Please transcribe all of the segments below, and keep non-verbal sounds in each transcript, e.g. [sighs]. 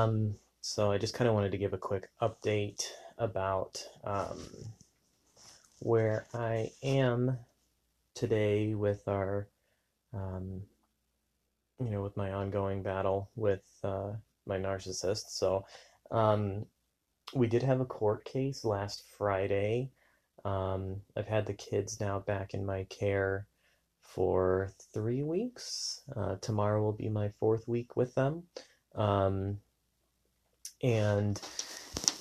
Um, so I just kind of wanted to give a quick update about um, where I am today with our, um, you know, with my ongoing battle with uh, my narcissist. So um, we did have a court case last Friday. Um, I've had the kids now back in my care for three weeks. Uh, tomorrow will be my fourth week with them. Um, and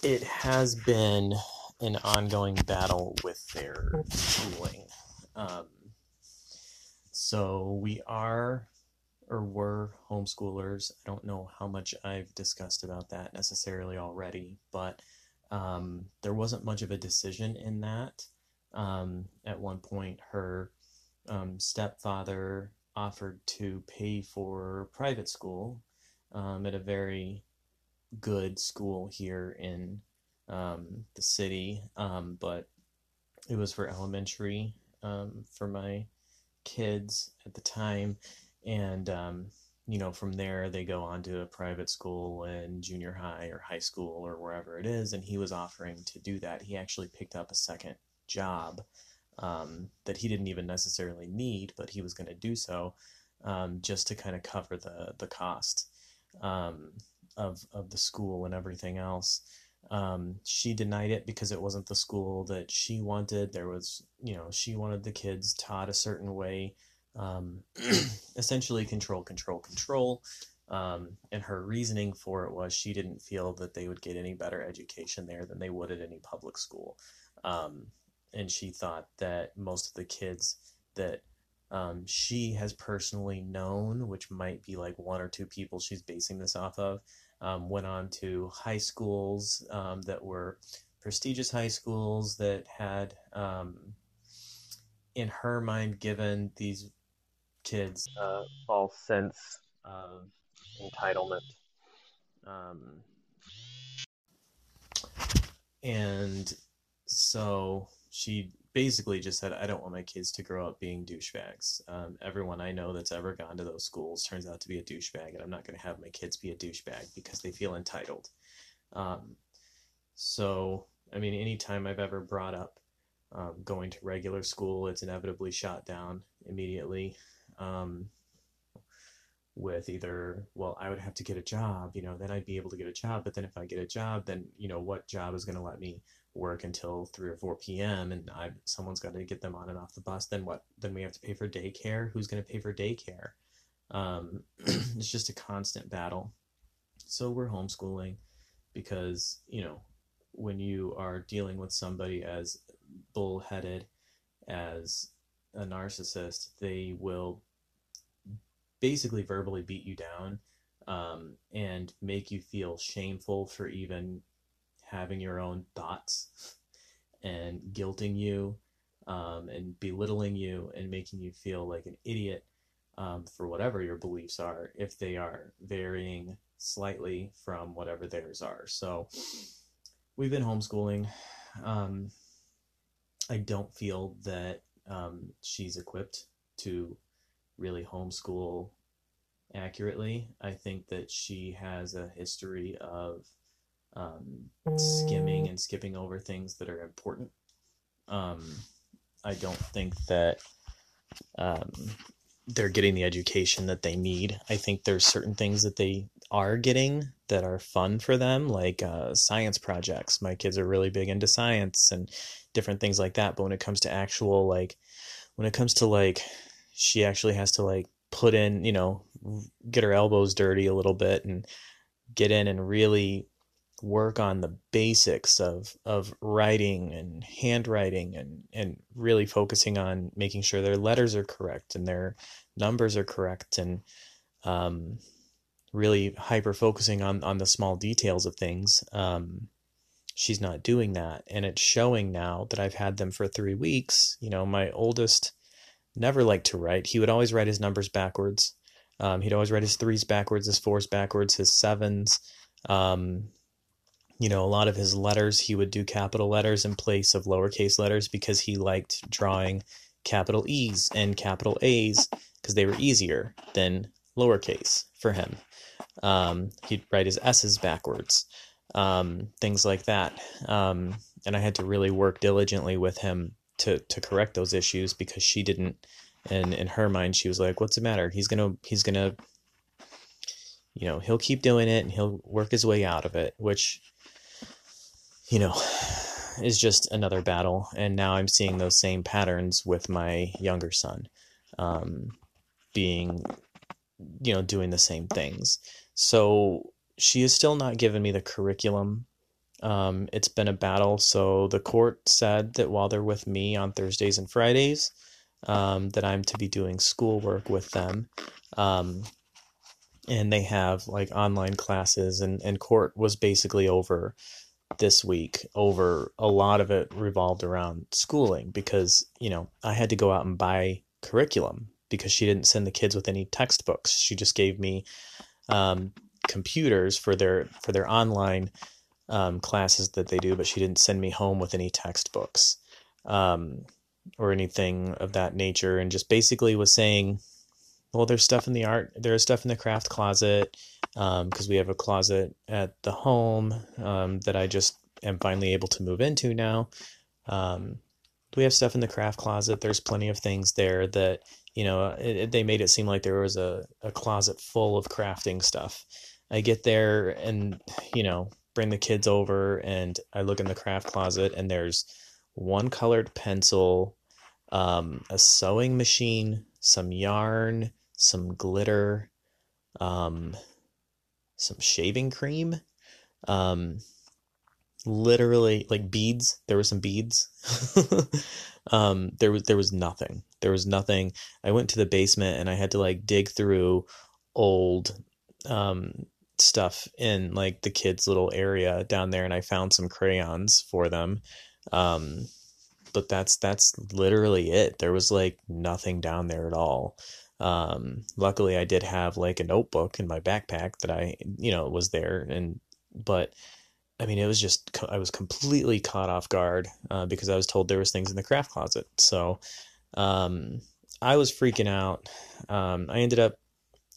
it has been an ongoing battle with their schooling. Um, so we are or were homeschoolers. I don't know how much I've discussed about that necessarily already, but um, there wasn't much of a decision in that. Um, at one point, her um, stepfather offered to pay for private school um, at a very good school here in um, the city, um, but it was for elementary um, for my kids at the time, and um, you know from there they go on to a private school in junior high or high school or wherever it is, and he was offering to do that. He actually picked up a second job um, that he didn't even necessarily need, but he was going to do so um, just to kind of cover the the cost of of the school and everything else. Um, she denied it because it wasn't the school that she wanted. There was, you know, she wanted the kids taught a certain way, um, [clears throat] essentially control, control, control. Um, and her reasoning for it was she didn't feel that they would get any better education there than they would at any public school. Um, and she thought that most of the kids that um, she has personally known, which might be like one or two people she's basing this off of, um, went on to high schools um, that were prestigious high schools that had, um, in her mind, given these kids a false sense of entitlement. Um, and so she basically just said, I don't want my kids to grow up being douchebags. Um, everyone I know that's ever gone to those schools turns out to be a douchebag, and I'm not going to have my kids be a douchebag because they feel entitled. Um, so, I mean, anytime I've ever brought up um, going to regular school, it's inevitably shot down immediately um, with either, well, I would have to get a job, you know, then I'd be able to get a job, but then if I get a job, then, you know, what job is going to let me work until 3 or 4 p.m. and I someone's got to get them on and off the bus. Then what? Then we have to pay for daycare. Who's going to pay for daycare? Um, [clears throat] it's just a constant battle. So we're homeschooling because, you know, when you are dealing with somebody as bullheaded as a narcissist, they will basically verbally beat you down um, and make you feel shameful for even having your own thoughts and guilting you um, and belittling you and making you feel like an idiot um, for whatever your beliefs are if they are varying slightly from whatever theirs are. So we've been homeschooling. Um, I don't feel that um, she's equipped to really homeschool accurately. I think that she has a history of um, skimming and skipping over things that are important. Um, I don't think that um, they're getting the education that they need. I think there's certain things that they are getting that are fun for them, like uh, science projects. My kids are really big into science and different things like that. But when it comes to actual, like, when it comes to like, she actually has to like put in, you know, get her elbows dirty a little bit and get in and really work on the basics of of writing and handwriting and and really focusing on making sure their letters are correct and their numbers are correct and um, really hyper focusing on on the small details of things um, she's not doing that. And it's showing now that I've had them for 3 weeks. You know my oldest never liked to write. He would always write his numbers backwards. Um, he'd always write his threes backwards his fours backwards his sevens. Um, you know, a lot of his letters, he would do capital letters in place of lowercase letters because he liked drawing capital E's and capital A's because they were easier than lowercase for him. Um, he'd write his S's backwards, um, things like that. Um, and I had to really work diligently with him to to correct those issues because she didn't. And in her mind, she was like, "What's the matter? He's gonna he's gonna." You know, he'll keep doing it and he'll work his way out of it, which, you know, [sighs] is just another battle. And now I'm seeing those same patterns with my younger son, um, being, you know, doing the same things. So she is still not giving me the curriculum. Um, it's been a battle. So the court said that while they're with me on Thursdays and Fridays, um, that I'm to be doing schoolwork with them. Um, and they have like online classes, and, and court was basically over this week over a lot of it revolved around schooling because you know i had to go out and buy curriculum because she didn't send the kids with any textbooks. She just gave me um, computers for their for their online um, classes that they do but she didn't send me home with any textbooks um, or anything of that nature and just basically was saying well there's stuff in the art there's stuff in the craft closet because um, we have a closet at the home um, that I just am finally able to move into now. Um, we have stuff in the craft closet. There's plenty of things there that you know it, it, they made it seem like there was a, a closet full of crafting stuff. I get there and you know bring the kids over and I look in the craft closet and there's one colored pencil, um, a sewing machine, some yarn, some glitter, um, some shaving cream, um, literally like beads. There were some beads. [laughs] um, there was there was nothing. There was nothing. I went to the basement and I had to like dig through old um, stuff in like the kids' little area down there, and I found some crayons for them. Um, but that's that's literally it. There was like nothing down there at all. Um, luckily, I did have like a notebook in my backpack that I, you know, was there. And, but I mean, it was just, I was completely caught off guard uh, because I was told there was things in the craft closet. So um, I was freaking out. Um, I ended up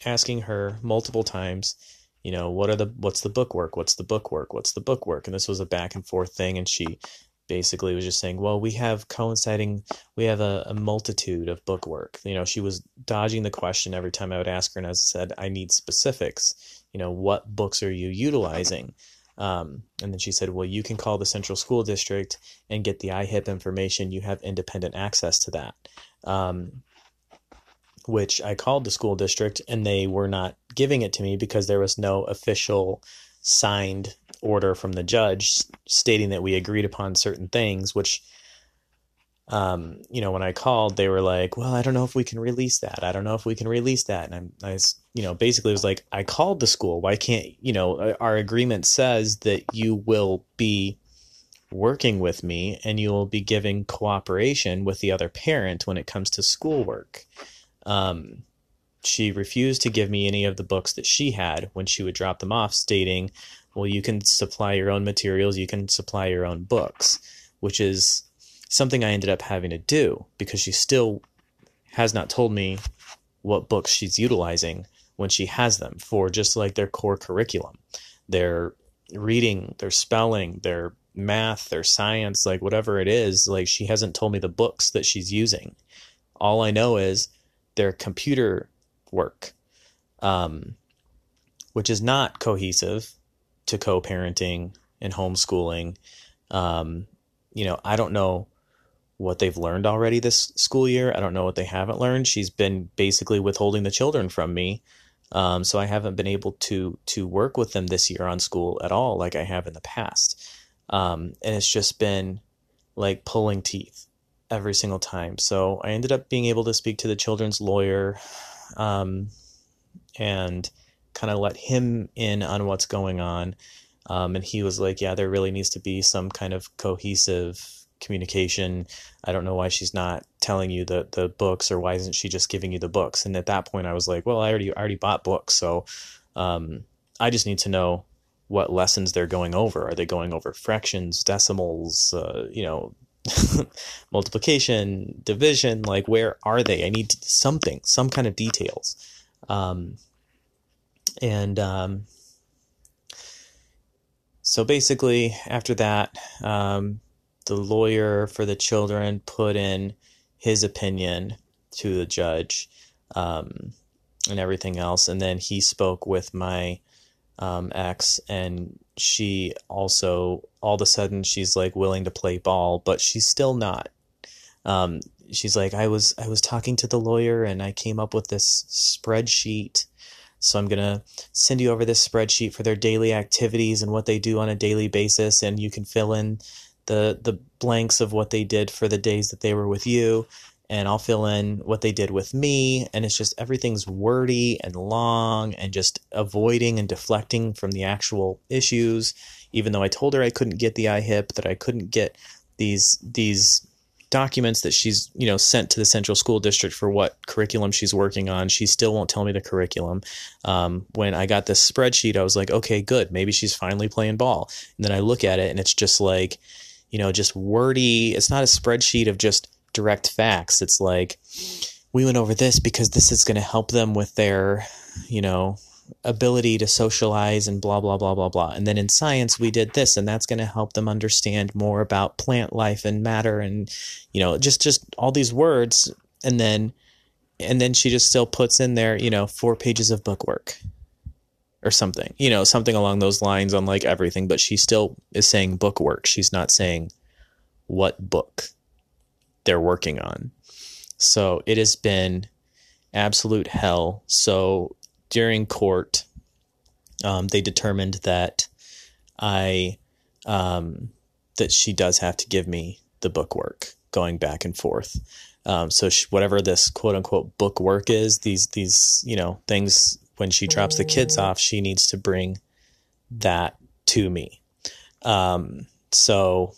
asking her multiple times, you know, what are the, what's the book work? What's the book work? What's the book work? And this was a back and forth thing. And she, basically was just saying, well, we have coinciding, we have a, a, multitude of book work. You know, she was dodging the question every time I would ask her, and I said, I need specifics. You know, what books are you utilizing? Um, and then she said, well, you can call the central school district and get the IHIP information. You have independent access to that. Um, which I called the school district and they were not giving it to me because there was no official signed order from the judge stating that we agreed upon certain things, which, um, you know, when I called, they were like, well, I don't know if we can release that. I don't know if we can release that. And I'm, I, you know, basically was like, I called the school. Why can't, you know, our agreement says that you will be working with me and you will be giving cooperation with the other parent when it comes to schoolwork. Um, she refused to give me any of the books that she had when she would drop them off, stating, Well, you can supply your own materials, you can supply your own books, which is something I ended up having to do because she still has not told me what books she's utilizing when she has them for just like their core curriculum. Their reading, their spelling, their math, their science, like whatever it is, like she hasn't told me the books that she's using. All I know is their computer work, um, which is not cohesive to co parenting and homeschooling. Um, you know, I don't know what they've learned already this school year. I don't know what they haven't learned. She's been basically withholding the children from me. Um, so I haven't been able to to work with them this year on school at all, like I have in the past. Um, and it's just been like pulling teeth every single time. So I ended up being able to speak to the children's lawyer um, and kind of let him in on what's going on. Um, and he was like, Yeah, there really needs to be some kind of cohesive communication. I don't know why she's not telling you the, the books or why isn't she just giving you the books? And at that point, I was like, Well, I already, I already bought books. So um, I just need to know what lessons they're going over. Are they going over fractions, decimals, uh, you know, [laughs] multiplication, division, like where are they? I need something, some kind of details. Um, and um, so basically, after that, um, the lawyer for the children put in his opinion to the judge um, and everything else. And then he spoke with my um, ex, and she also, all of a sudden, she's like willing to play ball, but she's still not. Um, she's like, I was, I was talking to the lawyer, and I came up with this spreadsheet. So I'm gonna send you over this spreadsheet for their daily activities and what they do on a daily basis, and you can fill in the the blanks of what they did for the days that they were with you and I'll fill in what they did with me and it's just everything's wordy and long and just avoiding and deflecting from the actual issues. Even though I told her I couldn't get the IHIP that I couldn't get these these documents that she's you know sent to the central school district for what curriculum she's working on she still won't tell me the curriculum um, when i got this spreadsheet i was like okay good maybe she's finally playing ball and then i look at it and it's just like you know, just wordy. It's not a spreadsheet of just direct facts. It's like, we went over this because this is going to help them with their, you know, ability to socialize and blah, blah, blah, blah, blah. And then in science, we did this, and that's going to help them understand more about plant life and matter and, you know, just, just all these words. And then, and then she just still puts in there, you know, four pages of book work or something, you know, something along those lines on like everything, but she still is saying book work. She's not saying what book they're working on. So it has been absolute hell. So during court, um, they determined that I, um, that she does have to give me the book work going back and forth. Um, so she, whatever this quote unquote book work is, these, these, you know, things when she drops the kids off, she needs to bring that to me. Um, so,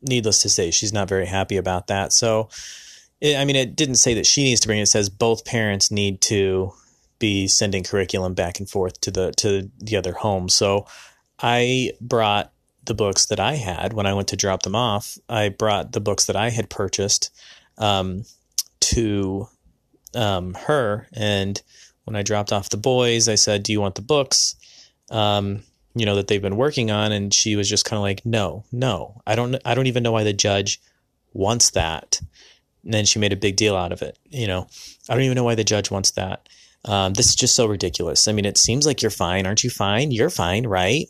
needless to say, she's not very happy about that. So, it, I mean, it didn't say that she needs to bring it. It says both parents need to be sending curriculum back and forth to the to the other home. So, I brought the books that I had when I went to drop them off. I brought the books that I had purchased um, to um, her, and when I dropped off the boys, I said, "Do you want the books?" Um, you know that they've been working on, and she was just kind of like, "No, no, I don't. I don't even know why the judge wants that." And then she made a big deal out of it. You know, I don't even know why the judge wants that. Um, this is just so ridiculous. I mean, it seems like you're fine, aren't you? Fine, you're fine, right?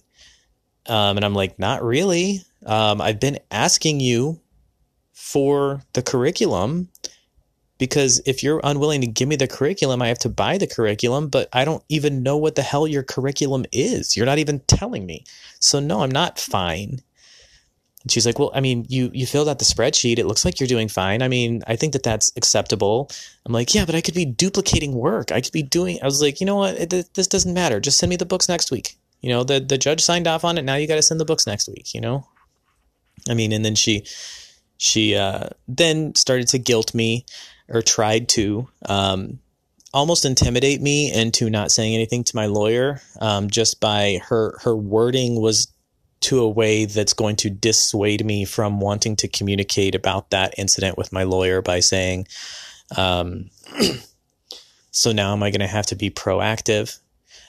Um, and I'm like, not really. Um, I've been asking you for the curriculum because if you're unwilling to give me the curriculum, I have to buy the curriculum, but I don't even know what the hell your curriculum is. You're not even telling me. So no, I'm not fine. And she's like, "Well, I mean, you you filled out the spreadsheet. It looks like you're doing fine. I mean, I think that that's acceptable." I'm like, "Yeah, but I could be duplicating work. I could be doing." I was like, "You know what? It, this doesn't matter. Just send me the books next week. You know, the the judge signed off on it. Now you got to send the books next week. You know." I mean, and then she she uh, then started to guilt me or tried to um, almost intimidate me into not saying anything to my lawyer um, just by her her wording was to a way that's going to dissuade me from wanting to communicate about that incident with my lawyer by saying um, [clears throat] so now am i going to have to be proactive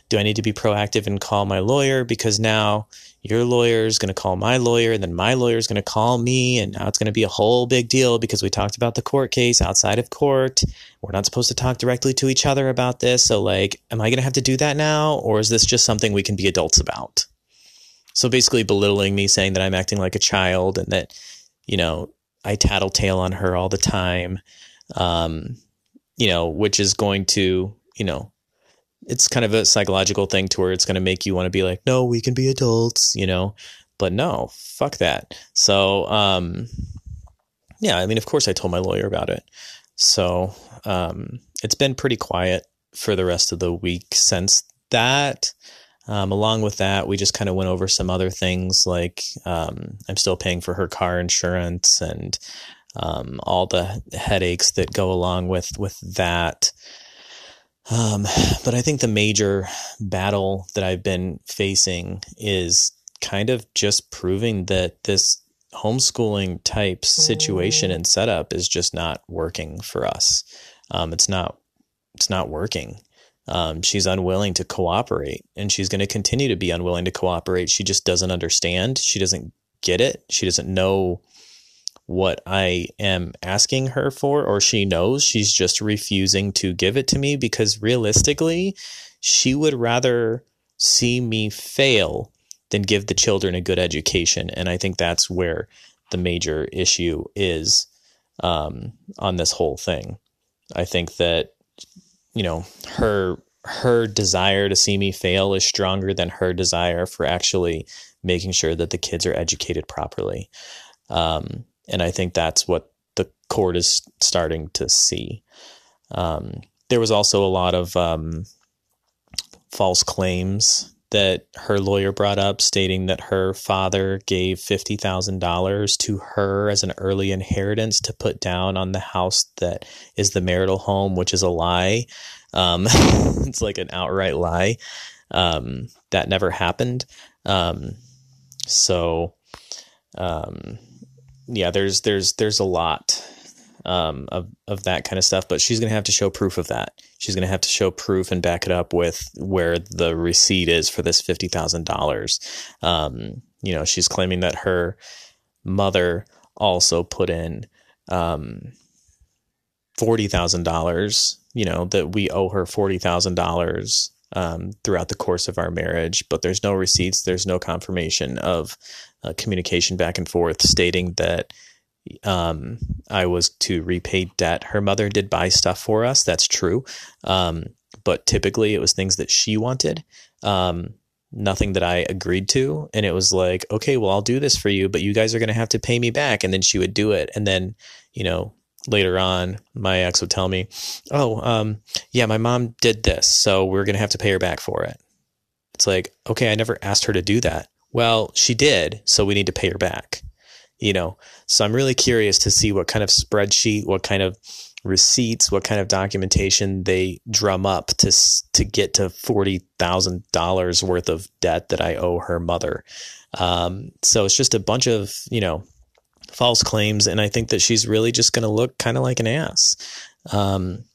do i need to be proactive and call my lawyer because now your lawyer is going to call my lawyer, and then my lawyer is going to call me, and now it's going to be a whole big deal because we talked about the court case outside of court. We're not supposed to talk directly to each other about this. So, like, am I going to have to do that now, or is this just something we can be adults about? So, basically, belittling me, saying that I'm acting like a child and that, you know, I tattletale on her all the time, um, you know, which is going to, you know, it's kind of a psychological thing to where it's going to make you want to be like, no, we can be adults, you know, but no, fuck that. So, um, yeah, I mean, of course I told my lawyer about it. So, um, it's been pretty quiet for the rest of the week since that. Um, along with that, we just kind of went over some other things like um, I'm still paying for her car insurance and um, all the headaches that go along with with that. Um, but I think the major battle that I've been facing is kind of just proving that this homeschooling type situation and setup is just not working for us. Um, it's not it's not working. Um, she's unwilling to cooperate and she's going to continue to be unwilling to cooperate. She just doesn't understand. She doesn't get it. She doesn't know what I am asking her for, or she knows she's just refusing to give it to me because realistically, she would rather see me fail than give the children a good education. And I think that's where the major issue is um, on this whole thing. I think that you know her her desire to see me fail is stronger than her desire for actually making sure that the kids are educated properly. Um, and I think that's what the court is starting to see. Um, there was also a lot of um, false claims that her lawyer brought up, stating that her father gave $50,000 to her as an early inheritance to put down on the house that is the marital home, which is a lie. Um, [laughs] it's like an outright lie. Um, that never happened. Um, so, um, yeah, there's there's there's a lot um, of of that kind of stuff, but she's gonna have to show proof of that. She's gonna have to show proof and back it up with where the receipt is for this fifty thousand um, dollars. You know, she's claiming that her mother also put in um, forty thousand dollars. You know that we owe her forty thousand um, dollars throughout the course of our marriage, but there's no receipts. There's no confirmation of uh, communication back and forth stating that um, I was to repay debt. Her mother did buy stuff for us. That's true. Um, but typically it was things that she wanted. Um, nothing that I agreed to. And it was like, okay, well, I'll do this for you, but you guys are going to have to pay me back. And then she would do it. And then, you know, later on, my ex would tell me, oh, um, yeah, my mom did this. So we're going to have to pay her back for it. It's like, okay, I never asked her to do that. Well, she did, so we need to pay her back. You know, so I'm really curious to see what kind of spreadsheet, what kind of receipts, what kind of documentation they drum up to to get to forty thousand dollars worth of debt that I owe her mother. Um, so it's just a bunch of you know false claims, and I think that she's really just going to look kind of like an ass. Um,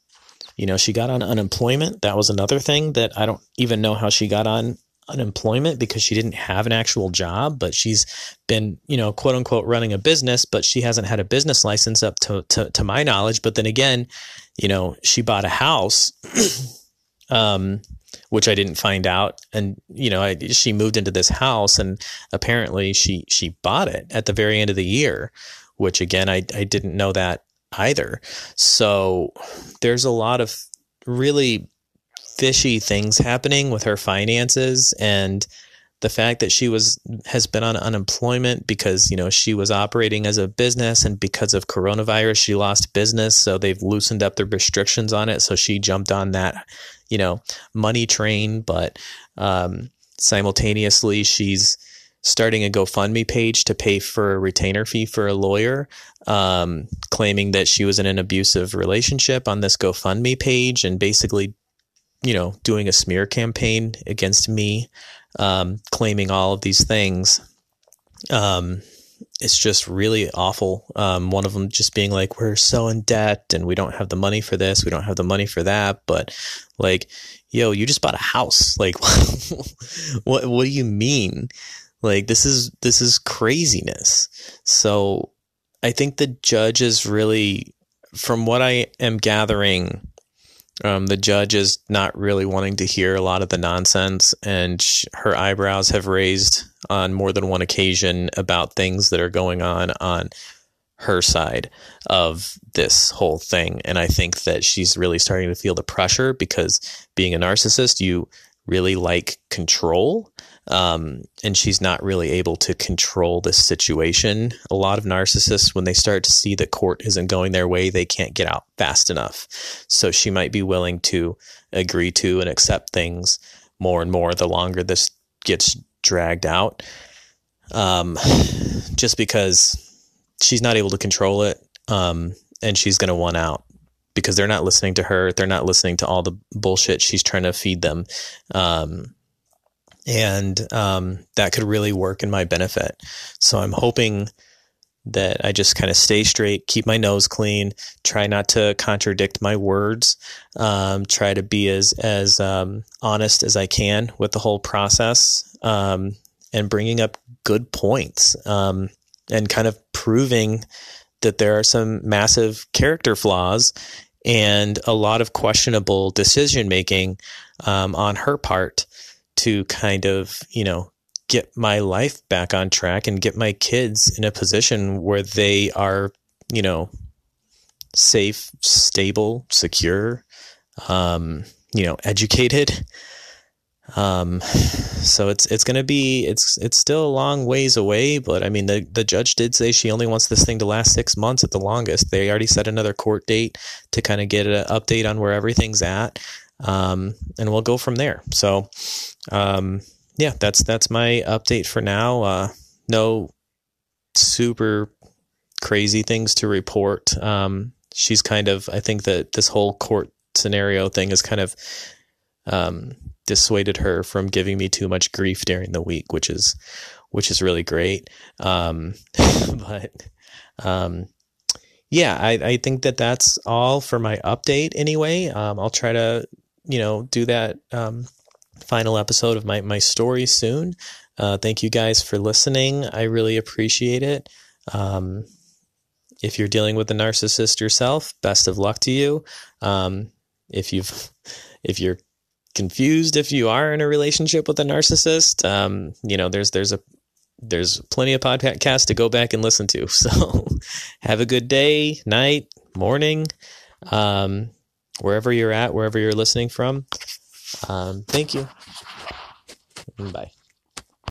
you know, she got on unemployment. That was another thing that I don't even know how she got on unemployment because she didn't have an actual job, but she's been, you know, quote unquote running a business, but she hasn't had a business license up to, to, to my knowledge. But then again, you know, she bought a house, [clears throat] um, which I didn't find out. And, you know, I, she moved into this house and apparently she, she bought it at the very end of the year, which again, I, I didn't know that either. So there's a lot of really fishy things happening with her finances and the fact that she was has been on unemployment because you know she was operating as a business and because of coronavirus she lost business. So they've loosened up the restrictions on it. So she jumped on that you know money train. But um, simultaneously she's starting a GoFundMe page to pay for a retainer fee for a lawyer, um, claiming that she was in an abusive relationship on this GoFundMe page and basically you know, doing a smear campaign against me, um, claiming all of these things. Um, it's just really awful. Um, one of them just being like, we're so in debt and we don't have the money for this, we don't have the money for that. But like, yo, you just bought a house. [laughs] Like, what, what do you mean? Like, this is, this is craziness. So I think the judge is really, from what I am gathering, um, the judge is not really wanting to hear a lot of the nonsense, and her eyebrows have raised on more than one occasion about things that are going on on her side of this whole thing. And I think that she's really starting to feel the pressure because being a narcissist, you really like control um, and she's not really able to control the situation. A lot of narcissists, when they start to see that court isn't going their way, they can't get out fast enough. So she might be willing to agree to and accept things more and more the longer this gets dragged out. Um, just because she's not able to control it, um, and she's going to want out because they're not listening to her. They're not listening to all the bullshit she's trying to feed them. Um, and um, that could really work in my benefit. So I'm hoping that I just kind of stay straight, keep my nose clean, try not to contradict my words, um, try to be as as um, honest as I can with the whole process, um, and bringing up good points, um, and kind of proving that there are some massive character flaws and a lot of questionable decision making um, on her part to kind of you know get my life back on track and get my kids in a position where they are, you know, safe, stable, secure, um, you know, educated. Um, so it's it's gonna be it's it's still a long ways away, but I mean the the judge did say she only wants this thing to last six months at the longest. They already set another court date to kind of get an update on where everything's at, um, and we'll go from there. So, um, yeah, that's that's my update for now. Uh, no super crazy things to report. Um, she's kind of, I think that this whole court scenario thing has kind of um, dissuaded her from giving me too much grief during the week, which is which is really great. Um, [laughs] but um, yeah, I, I think that that's all for my update anyway. Um, I'll try to you know do that um, final episode of my, my story soon. Uh, thank you guys for listening. I really appreciate it. Um, if you're dealing with a narcissist yourself, best of luck to you. Um, if you've, if you're confused, if you are in a relationship with a narcissist, um, you know, there's, there's a, there's plenty of podcasts to go back and listen to. [laughs] So have a good day, night, morning, um, wherever you're at, wherever you're listening from. Um, thank you. Bye.